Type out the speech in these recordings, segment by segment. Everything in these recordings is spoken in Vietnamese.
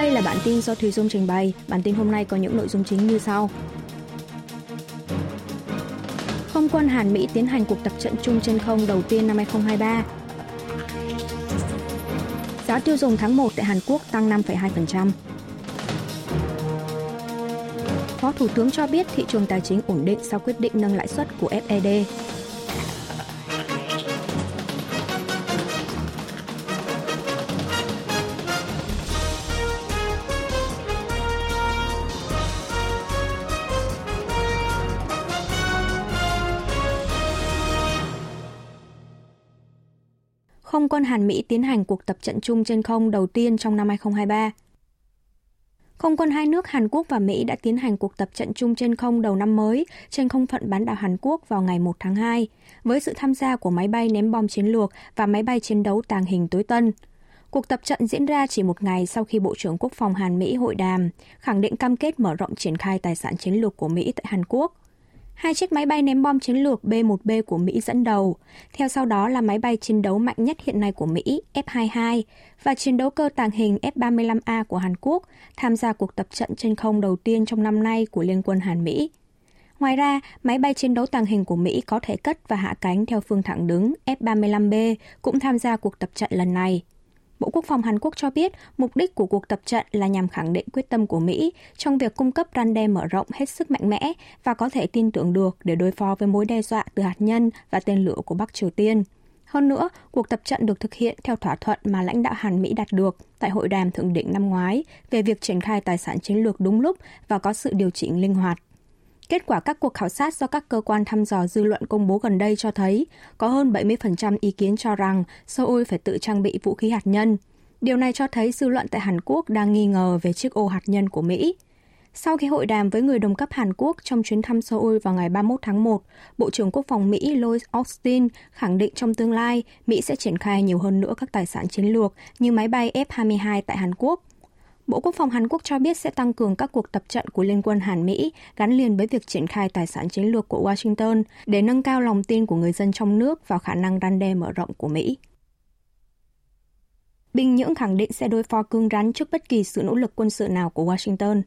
đây là bản tin do Thùy Dung trình bày. Bản tin hôm nay có những nội dung chính như sau. Không quân Hàn Mỹ tiến hành cuộc tập trận chung trên không đầu tiên năm 2023. Giá tiêu dùng tháng 1 tại Hàn Quốc tăng 5,2%. Phó Thủ tướng cho biết thị trường tài chính ổn định sau quyết định nâng lãi suất của FED. Quân Hàn Mỹ tiến hành cuộc tập trận chung trên không đầu tiên trong năm 2023. Không quân hai nước Hàn Quốc và Mỹ đã tiến hành cuộc tập trận chung trên không đầu năm mới trên không phận bán đảo Hàn Quốc vào ngày 1 tháng 2, với sự tham gia của máy bay ném bom chiến lược và máy bay chiến đấu tàng hình tối tân. Cuộc tập trận diễn ra chỉ một ngày sau khi Bộ trưởng Quốc phòng Hàn Mỹ hội đàm, khẳng định cam kết mở rộng triển khai tài sản chiến lược của Mỹ tại Hàn Quốc hai chiếc máy bay ném bom chiến lược B-1B của Mỹ dẫn đầu. Theo sau đó là máy bay chiến đấu mạnh nhất hiện nay của Mỹ F-22 và chiến đấu cơ tàng hình F-35A của Hàn Quốc tham gia cuộc tập trận trên không đầu tiên trong năm nay của Liên quân Hàn Mỹ. Ngoài ra, máy bay chiến đấu tàng hình của Mỹ có thể cất và hạ cánh theo phương thẳng đứng F-35B cũng tham gia cuộc tập trận lần này. Bộ Quốc phòng Hàn Quốc cho biết mục đích của cuộc tập trận là nhằm khẳng định quyết tâm của Mỹ trong việc cung cấp răn đe mở rộng hết sức mạnh mẽ và có thể tin tưởng được để đối phó với mối đe dọa từ hạt nhân và tên lửa của Bắc Triều Tiên. Hơn nữa, cuộc tập trận được thực hiện theo thỏa thuận mà lãnh đạo Hàn Mỹ đạt được tại hội đàm thượng đỉnh năm ngoái về việc triển khai tài sản chiến lược đúng lúc và có sự điều chỉnh linh hoạt. Kết quả các cuộc khảo sát do các cơ quan thăm dò dư luận công bố gần đây cho thấy có hơn 70% ý kiến cho rằng Seoul phải tự trang bị vũ khí hạt nhân. Điều này cho thấy dư luận tại Hàn Quốc đang nghi ngờ về chiếc ô hạt nhân của Mỹ. Sau khi hội đàm với người đồng cấp Hàn Quốc trong chuyến thăm Seoul vào ngày 31 tháng 1, Bộ trưởng Quốc phòng Mỹ Lloyd Austin khẳng định trong tương lai Mỹ sẽ triển khai nhiều hơn nữa các tài sản chiến lược như máy bay F-22 tại Hàn Quốc Bộ Quốc phòng Hàn Quốc cho biết sẽ tăng cường các cuộc tập trận của Liên quân Hàn Mỹ gắn liền với việc triển khai tài sản chiến lược của Washington để nâng cao lòng tin của người dân trong nước vào khả năng răn đe mở rộng của Mỹ. Bình Nhưỡng khẳng định sẽ đối phó cứng rắn trước bất kỳ sự nỗ lực quân sự nào của Washington.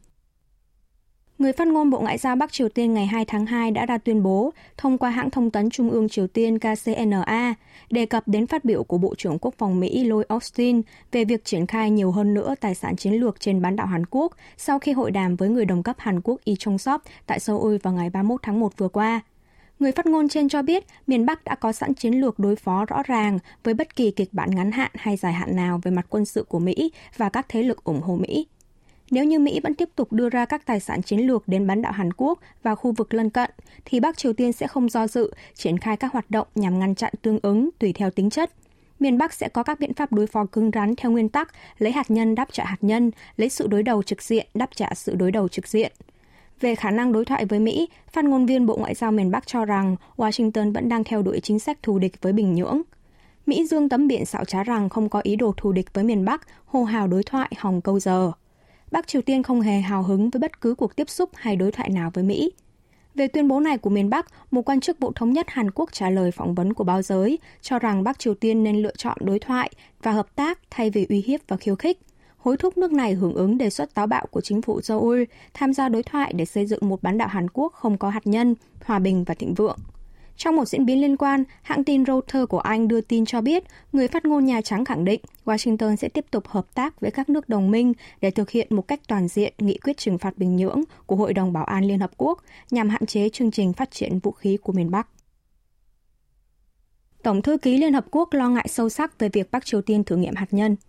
Người phát ngôn Bộ Ngoại giao Bắc Triều Tiên ngày 2 tháng 2 đã ra tuyên bố thông qua hãng thông tấn Trung ương Triều Tiên KCNA đề cập đến phát biểu của Bộ trưởng Quốc phòng Mỹ Lloyd Austin về việc triển khai nhiều hơn nữa tài sản chiến lược trên bán đảo Hàn Quốc sau khi hội đàm với người đồng cấp Hàn Quốc Lee Chung-sop tại Seoul vào ngày 31 tháng 1 vừa qua. Người phát ngôn trên cho biết miền Bắc đã có sẵn chiến lược đối phó rõ ràng với bất kỳ kịch bản ngắn hạn hay dài hạn nào về mặt quân sự của Mỹ và các thế lực ủng hộ Mỹ. Nếu như Mỹ vẫn tiếp tục đưa ra các tài sản chiến lược đến bán đảo Hàn Quốc và khu vực lân cận, thì Bắc Triều Tiên sẽ không do dự triển khai các hoạt động nhằm ngăn chặn tương ứng tùy theo tính chất. Miền Bắc sẽ có các biện pháp đối phó cứng rắn theo nguyên tắc lấy hạt nhân đáp trả hạt nhân, lấy sự đối đầu trực diện đáp trả sự đối đầu trực diện. Về khả năng đối thoại với Mỹ, phát ngôn viên Bộ Ngoại giao miền Bắc cho rằng Washington vẫn đang theo đuổi chính sách thù địch với Bình Nhưỡng. Mỹ dương tấm biển xảo trá rằng không có ý đồ thù địch với miền Bắc, hô hào đối thoại hòng câu giờ. Bắc Triều Tiên không hề hào hứng với bất cứ cuộc tiếp xúc hay đối thoại nào với Mỹ. Về tuyên bố này của miền Bắc, một quan chức Bộ Thống nhất Hàn Quốc trả lời phỏng vấn của báo giới cho rằng Bắc Triều Tiên nên lựa chọn đối thoại và hợp tác thay vì uy hiếp và khiêu khích. Hối thúc nước này hưởng ứng đề xuất táo bạo của chính phủ Seoul tham gia đối thoại để xây dựng một bán đảo Hàn Quốc không có hạt nhân, hòa bình và thịnh vượng. Trong một diễn biến liên quan, hãng tin Reuters của Anh đưa tin cho biết, người phát ngôn Nhà Trắng khẳng định Washington sẽ tiếp tục hợp tác với các nước đồng minh để thực hiện một cách toàn diện nghị quyết trừng phạt Bình Nhưỡng của Hội đồng Bảo an Liên Hợp Quốc nhằm hạn chế chương trình phát triển vũ khí của miền Bắc. Tổng thư ký Liên Hợp Quốc lo ngại sâu sắc về việc Bắc Triều Tiên thử nghiệm hạt nhân –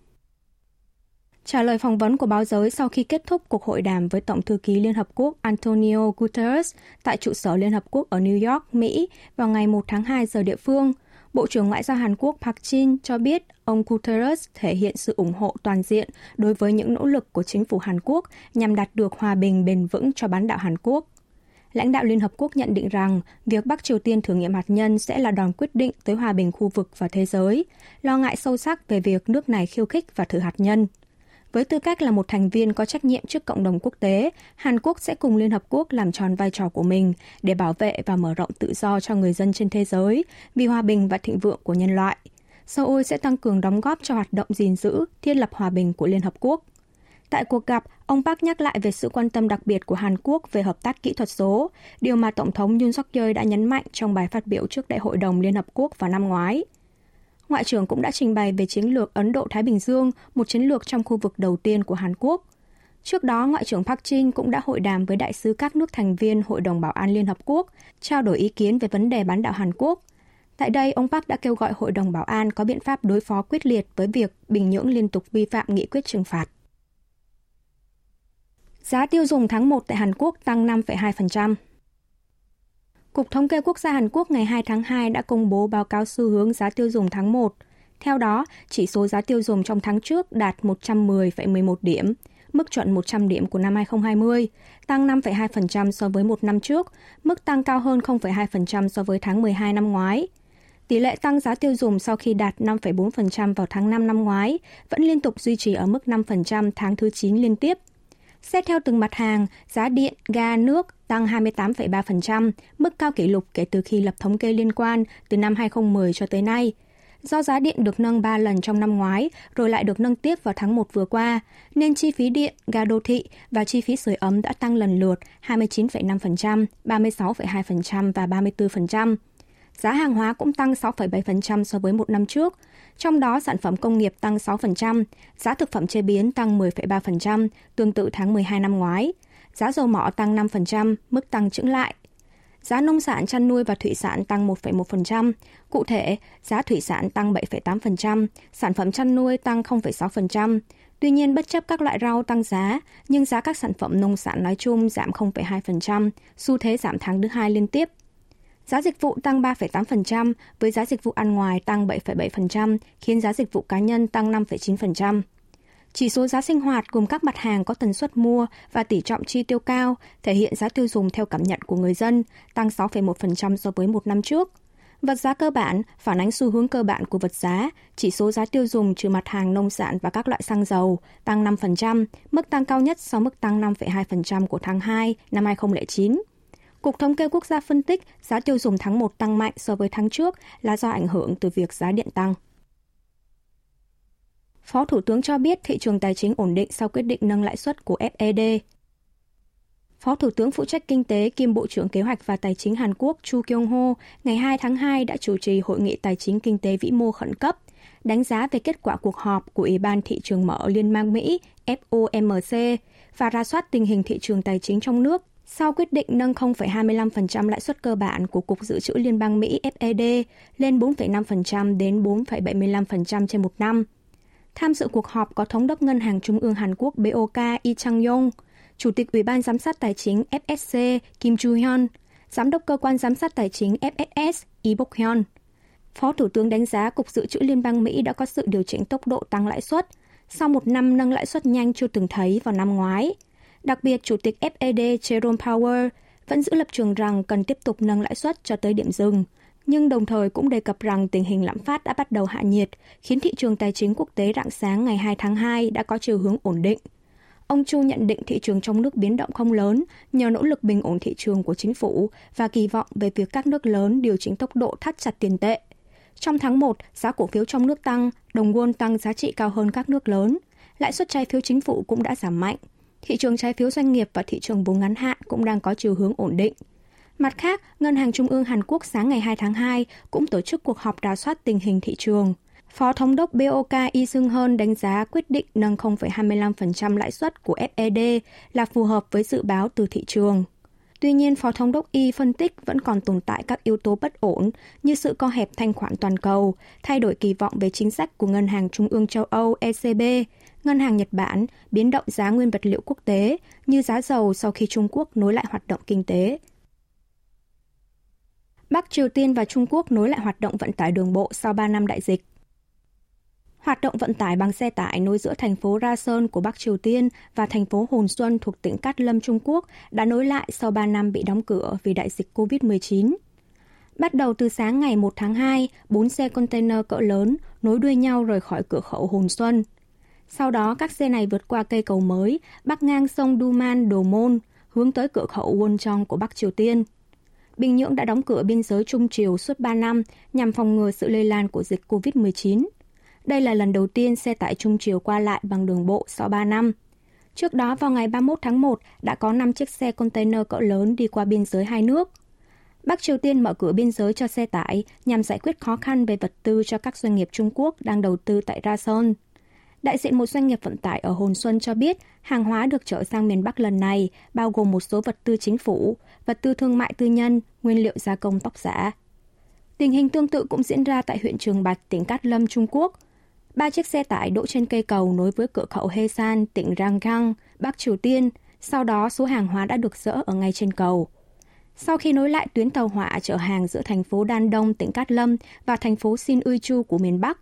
Trả lời phỏng vấn của báo giới sau khi kết thúc cuộc hội đàm với Tổng thư ký Liên Hợp Quốc Antonio Guterres tại trụ sở Liên Hợp Quốc ở New York, Mỹ vào ngày 1 tháng 2 giờ địa phương, Bộ trưởng Ngoại giao Hàn Quốc Park Jin cho biết ông Guterres thể hiện sự ủng hộ toàn diện đối với những nỗ lực của chính phủ Hàn Quốc nhằm đạt được hòa bình bền vững cho bán đảo Hàn Quốc. Lãnh đạo Liên Hợp Quốc nhận định rằng việc Bắc Triều Tiên thử nghiệm hạt nhân sẽ là đòn quyết định tới hòa bình khu vực và thế giới, lo ngại sâu sắc về việc nước này khiêu khích và thử hạt nhân. Với tư cách là một thành viên có trách nhiệm trước cộng đồng quốc tế, Hàn Quốc sẽ cùng Liên Hợp Quốc làm tròn vai trò của mình để bảo vệ và mở rộng tự do cho người dân trên thế giới vì hòa bình và thịnh vượng của nhân loại. Seoul sẽ tăng cường đóng góp cho hoạt động gìn giữ, thiết lập hòa bình của Liên Hợp Quốc. Tại cuộc gặp, ông Park nhắc lại về sự quan tâm đặc biệt của Hàn Quốc về hợp tác kỹ thuật số, điều mà Tổng thống Yoon suk yeol đã nhấn mạnh trong bài phát biểu trước Đại hội đồng Liên Hợp Quốc vào năm ngoái. Ngoại trưởng cũng đã trình bày về chiến lược Ấn Độ-Thái Bình Dương, một chiến lược trong khu vực đầu tiên của Hàn Quốc. Trước đó, Ngoại trưởng Park Jin cũng đã hội đàm với đại sứ các nước thành viên Hội đồng Bảo an Liên Hợp Quốc, trao đổi ý kiến về vấn đề bán đảo Hàn Quốc. Tại đây, ông Park đã kêu gọi Hội đồng Bảo an có biện pháp đối phó quyết liệt với việc Bình Nhưỡng liên tục vi phạm nghị quyết trừng phạt. Giá tiêu dùng tháng 1 tại Hàn Quốc tăng 5,2%. Cục Thống kê Quốc gia Hàn Quốc ngày 2 tháng 2 đã công bố báo cáo xu hướng giá tiêu dùng tháng 1. Theo đó, chỉ số giá tiêu dùng trong tháng trước đạt 110,11 điểm, mức chuẩn 100 điểm của năm 2020, tăng 5,2% so với một năm trước, mức tăng cao hơn 0,2% so với tháng 12 năm ngoái. Tỷ lệ tăng giá tiêu dùng sau khi đạt 5,4% vào tháng 5 năm ngoái vẫn liên tục duy trì ở mức 5% tháng thứ 9 liên tiếp – Xét theo từng mặt hàng, giá điện, ga, nước tăng 28,3%, mức cao kỷ lục kể từ khi lập thống kê liên quan từ năm 2010 cho tới nay. Do giá điện được nâng 3 lần trong năm ngoái, rồi lại được nâng tiếp vào tháng 1 vừa qua, nên chi phí điện, ga đô thị và chi phí sưởi ấm đã tăng lần lượt 29,5%, 36,2% và 34%. Giá hàng hóa cũng tăng 6,7% so với một năm trước, trong đó sản phẩm công nghiệp tăng 6%, giá thực phẩm chế biến tăng 10,3%, tương tự tháng 12 năm ngoái. Giá dầu mỏ tăng 5%, mức tăng chững lại. Giá nông sản chăn nuôi và thủy sản tăng 1,1%. Cụ thể, giá thủy sản tăng 7,8%, sản phẩm chăn nuôi tăng 0,6%. Tuy nhiên, bất chấp các loại rau tăng giá, nhưng giá các sản phẩm nông sản nói chung giảm 0,2%, xu thế giảm tháng thứ hai liên tiếp – Giá dịch vụ tăng 3,8%, với giá dịch vụ ăn ngoài tăng 7,7%, khiến giá dịch vụ cá nhân tăng 5,9%. Chỉ số giá sinh hoạt gồm các mặt hàng có tần suất mua và tỷ trọng chi tiêu cao, thể hiện giá tiêu dùng theo cảm nhận của người dân, tăng 6,1% so với một năm trước. Vật giá cơ bản phản ánh xu hướng cơ bản của vật giá, chỉ số giá tiêu dùng trừ mặt hàng nông sản và các loại xăng dầu tăng 5%, mức tăng cao nhất sau mức tăng 5,2% của tháng 2 năm 2009. Cục Thống kê Quốc gia phân tích giá tiêu dùng tháng 1 tăng mạnh so với tháng trước là do ảnh hưởng từ việc giá điện tăng. Phó Thủ tướng cho biết thị trường tài chính ổn định sau quyết định nâng lãi suất của FED. Phó Thủ tướng phụ trách kinh tế kiêm Bộ trưởng Kế hoạch và Tài chính Hàn Quốc Chu Kyung Ho ngày 2 tháng 2 đã chủ trì hội nghị tài chính kinh tế vĩ mô khẩn cấp, đánh giá về kết quả cuộc họp của Ủy ban thị trường mở Liên bang Mỹ FOMC và ra soát tình hình thị trường tài chính trong nước sau quyết định nâng 0,25% lãi suất cơ bản của Cục Dự trữ Liên bang Mỹ FED lên 4,5% đến 4,75% trên một năm. Tham dự cuộc họp có Thống đốc Ngân hàng Trung ương Hàn Quốc BOK Lee Chang-yong, Chủ tịch Ủy ban Giám sát Tài chính FSC Kim Ju-hyun, Giám đốc Cơ quan Giám sát Tài chính FSS Lee Bok-hyun. Phó Thủ tướng đánh giá Cục Dự trữ Liên bang Mỹ đã có sự điều chỉnh tốc độ tăng lãi suất sau một năm nâng lãi suất nhanh chưa từng thấy vào năm ngoái – Đặc biệt, Chủ tịch FED Jerome Powell vẫn giữ lập trường rằng cần tiếp tục nâng lãi suất cho tới điểm dừng, nhưng đồng thời cũng đề cập rằng tình hình lạm phát đã bắt đầu hạ nhiệt, khiến thị trường tài chính quốc tế rạng sáng ngày 2 tháng 2 đã có chiều hướng ổn định. Ông Chu nhận định thị trường trong nước biến động không lớn nhờ nỗ lực bình ổn thị trường của chính phủ và kỳ vọng về việc các nước lớn điều chỉnh tốc độ thắt chặt tiền tệ. Trong tháng 1, giá cổ phiếu trong nước tăng, đồng won tăng giá trị cao hơn các nước lớn. Lãi suất trái phiếu chính phủ cũng đã giảm mạnh, thị trường trái phiếu doanh nghiệp và thị trường vốn ngắn hạn cũng đang có chiều hướng ổn định. Mặt khác, Ngân hàng Trung ương Hàn Quốc sáng ngày 2 tháng 2 cũng tổ chức cuộc họp rà soát tình hình thị trường. Phó Thống đốc BOK Y Sung Hơn đánh giá quyết định nâng 0,25% lãi suất của FED là phù hợp với dự báo từ thị trường. Tuy nhiên, Phó Thống đốc Y phân tích vẫn còn tồn tại các yếu tố bất ổn như sự co hẹp thanh khoản toàn cầu, thay đổi kỳ vọng về chính sách của Ngân hàng Trung ương châu Âu ECB, Ngân hàng Nhật Bản biến động giá nguyên vật liệu quốc tế như giá dầu sau khi Trung Quốc nối lại hoạt động kinh tế. Bắc Triều Tiên và Trung Quốc nối lại hoạt động vận tải đường bộ sau 3 năm đại dịch. Hoạt động vận tải bằng xe tải nối giữa thành phố Rason của Bắc Triều Tiên và thành phố Hồn Xuân thuộc tỉnh Cát Lâm, Trung Quốc đã nối lại sau 3 năm bị đóng cửa vì đại dịch COVID-19. Bắt đầu từ sáng ngày 1 tháng 2, 4 xe container cỡ lớn nối đuôi nhau rời khỏi cửa khẩu Hồn Xuân. Sau đó, các xe này vượt qua cây cầu mới, bắc ngang sông Duman, Đồ Môn, hướng tới cửa khẩu Wonchong của Bắc Triều Tiên. Bình Nhưỡng đã đóng cửa biên giới Trung Triều suốt 3 năm nhằm phòng ngừa sự lây lan của dịch COVID-19. Đây là lần đầu tiên xe tải Trung Triều qua lại bằng đường bộ sau 3 năm. Trước đó vào ngày 31 tháng 1 đã có 5 chiếc xe container cỡ lớn đi qua biên giới hai nước. Bắc Triều Tiên mở cửa biên giới cho xe tải nhằm giải quyết khó khăn về vật tư cho các doanh nghiệp Trung Quốc đang đầu tư tại Rason. Đại diện một doanh nghiệp vận tải ở Hồn Xuân cho biết hàng hóa được chở sang miền Bắc lần này bao gồm một số vật tư chính phủ, vật tư thương mại tư nhân, nguyên liệu gia công tóc giả. Tình hình tương tự cũng diễn ra tại huyện Trường Bạch, tỉnh Cát Lâm, Trung Quốc. Ba chiếc xe tải đỗ trên cây cầu nối với cửa khẩu Hesan, tỉnh Rangang, Bắc Triều Tiên. Sau đó, số hàng hóa đã được dỡ ở ngay trên cầu. Sau khi nối lại tuyến tàu hỏa chở hàng giữa thành phố Đan Đông, tỉnh Cát Lâm và thành phố Sin Uy Chu của miền Bắc,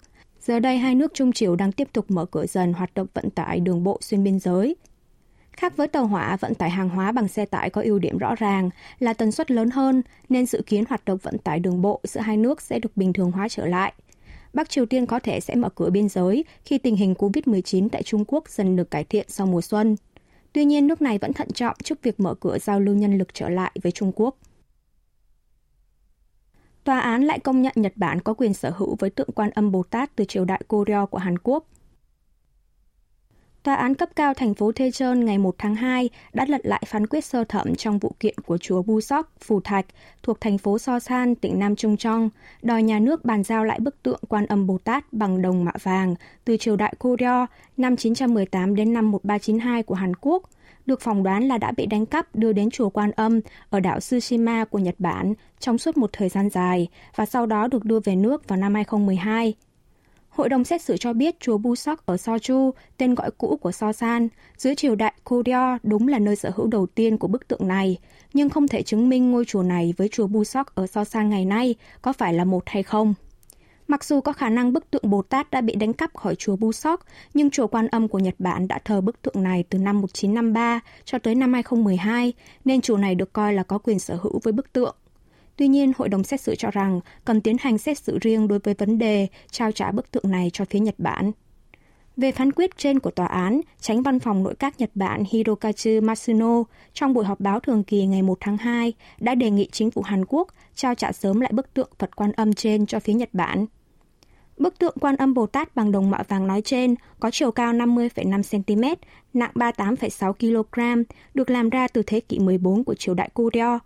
giờ đây hai nước Trung Triều đang tiếp tục mở cửa dần hoạt động vận tải đường bộ xuyên biên giới. Khác với tàu hỏa, vận tải hàng hóa bằng xe tải có ưu điểm rõ ràng là tần suất lớn hơn, nên dự kiến hoạt động vận tải đường bộ giữa hai nước sẽ được bình thường hóa trở lại. Bắc Triều Tiên có thể sẽ mở cửa biên giới khi tình hình COVID-19 tại Trung Quốc dần được cải thiện sau mùa xuân. Tuy nhiên, nước này vẫn thận trọng trước việc mở cửa giao lưu nhân lực trở lại với Trung Quốc. Tòa án lại công nhận Nhật Bản có quyền sở hữu với tượng quan âm Bồ Tát từ triều đại Goryeo của Hàn Quốc. Tòa án cấp cao thành phố Daejeon ngày 1 tháng 2 đã lật lại phán quyết sơ thẩm trong vụ kiện của chùa Busok, Phù Thạch thuộc thành phố Sosan, tỉnh Nam Trung Trong, đòi nhà nước bàn giao lại bức tượng quan âm Bồ Tát bằng đồng mạ vàng từ triều đại Goryeo năm 918 đến năm 1392 của Hàn Quốc, được phỏng đoán là đã bị đánh cắp đưa đến chùa Quan Âm ở đảo Tsushima của Nhật Bản trong suốt một thời gian dài và sau đó được đưa về nước vào năm 2012. Hội đồng xét xử cho biết chùa Busok ở Sochu, tên gọi cũ của Sosan, dưới triều đại Koryo đúng là nơi sở hữu đầu tiên của bức tượng này, nhưng không thể chứng minh ngôi chùa này với chùa Busok ở Sosan ngày nay có phải là một hay không. Mặc dù có khả năng bức tượng Bồ Tát đã bị đánh cắp khỏi chùa Busok, nhưng chùa Quan Âm của Nhật Bản đã thờ bức tượng này từ năm 1953 cho tới năm 2012, nên chùa này được coi là có quyền sở hữu với bức tượng. Tuy nhiên, hội đồng xét xử cho rằng cần tiến hành xét xử riêng đối với vấn đề trao trả bức tượng này cho phía Nhật Bản. Về phán quyết trên của tòa án, tránh văn phòng nội các Nhật Bản Hirokazu Masuno trong buổi họp báo thường kỳ ngày 1 tháng 2 đã đề nghị chính phủ Hàn Quốc trao trả sớm lại bức tượng Phật quan âm trên cho phía Nhật Bản. Bức tượng quan âm Bồ Tát bằng đồng mạ vàng nói trên có chiều cao 50,5 cm, nặng 38,6 kg, được làm ra từ thế kỷ 14 của triều đại Goryeo.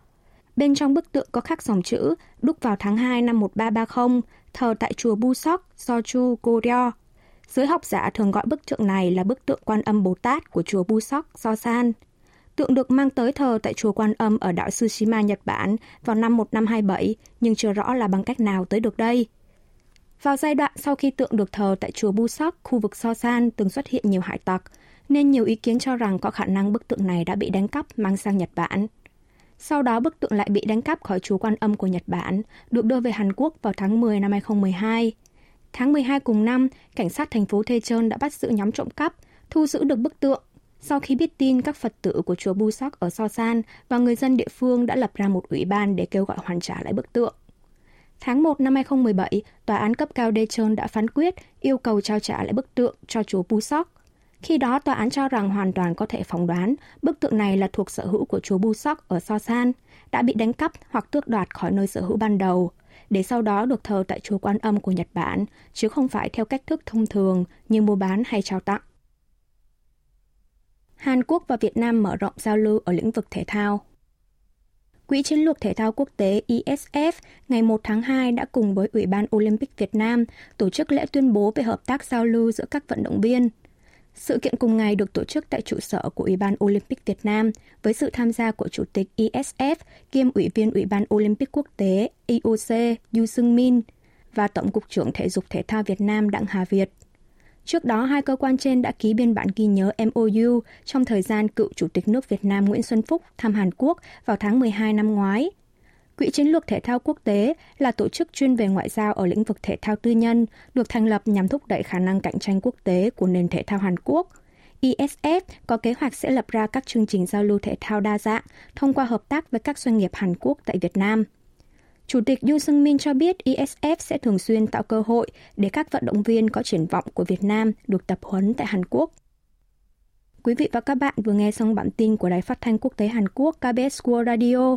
Bên trong bức tượng có khắc dòng chữ đúc vào tháng 2 năm 1330, thờ tại chùa Busok, Sochu, Goryeo. Giới học giả thường gọi bức tượng này là bức tượng quan âm Bồ Tát của chùa Busok, Sosan. Tượng được mang tới thờ tại chùa Quan Âm ở đảo Tsushima, Nhật Bản vào năm 1527, nhưng chưa rõ là bằng cách nào tới được đây. Vào giai đoạn sau khi tượng được thờ tại chùa Busok, khu vực Sosan từng xuất hiện nhiều hải tặc, nên nhiều ý kiến cho rằng có khả năng bức tượng này đã bị đánh cắp mang sang Nhật Bản. Sau đó bức tượng lại bị đánh cắp khỏi chùa Quan Âm của Nhật Bản, được đưa về Hàn Quốc vào tháng 10 năm 2012. Tháng 12 cùng năm, cảnh sát thành phố Thê Trơn đã bắt giữ nhóm trộm cắp, thu giữ được bức tượng. Sau khi biết tin các Phật tử của chùa Busok ở So San và người dân địa phương đã lập ra một ủy ban để kêu gọi hoàn trả lại bức tượng. Tháng 1 năm 2017, Tòa án cấp cao Daejeon đã phán quyết yêu cầu trao trả lại bức tượng cho chùa Busok. Khi đó, tòa án cho rằng hoàn toàn có thể phỏng đoán bức tượng này là thuộc sở hữu của chùa Busok ở So San đã bị đánh cắp hoặc tước đoạt khỏi nơi sở hữu ban đầu, để sau đó được thờ tại chùa Quan Âm của Nhật Bản, chứ không phải theo cách thức thông thường như mua bán hay trao tặng. Hàn Quốc và Việt Nam mở rộng giao lưu ở lĩnh vực thể thao. Quỹ Chiến lược Thể thao Quốc tế ISF ngày 1 tháng 2 đã cùng với Ủy ban Olympic Việt Nam tổ chức lễ tuyên bố về hợp tác giao lưu giữa các vận động viên. Sự kiện cùng ngày được tổ chức tại trụ sở của Ủy ban Olympic Việt Nam với sự tham gia của Chủ tịch ISF kiêm Ủy viên Ủy ban Olympic Quốc tế IOC Yu Sung Min và Tổng cục trưởng Thể dục Thể thao Việt Nam Đặng Hà Việt. Trước đó, hai cơ quan trên đã ký biên bản ghi nhớ MOU trong thời gian cựu Chủ tịch nước Việt Nam Nguyễn Xuân Phúc thăm Hàn Quốc vào tháng 12 năm ngoái. Quỹ Chiến lược Thể thao Quốc tế là tổ chức chuyên về ngoại giao ở lĩnh vực thể thao tư nhân, được thành lập nhằm thúc đẩy khả năng cạnh tranh quốc tế của nền thể thao Hàn Quốc. ISF có kế hoạch sẽ lập ra các chương trình giao lưu thể thao đa dạng thông qua hợp tác với các doanh nghiệp Hàn Quốc tại Việt Nam – Chủ tịch Yu Sung Min cho biết ISF sẽ thường xuyên tạo cơ hội để các vận động viên có triển vọng của Việt Nam được tập huấn tại Hàn Quốc. Quý vị và các bạn vừa nghe xong bản tin của Đài Phát thanh Quốc tế Hàn Quốc KBS World Radio.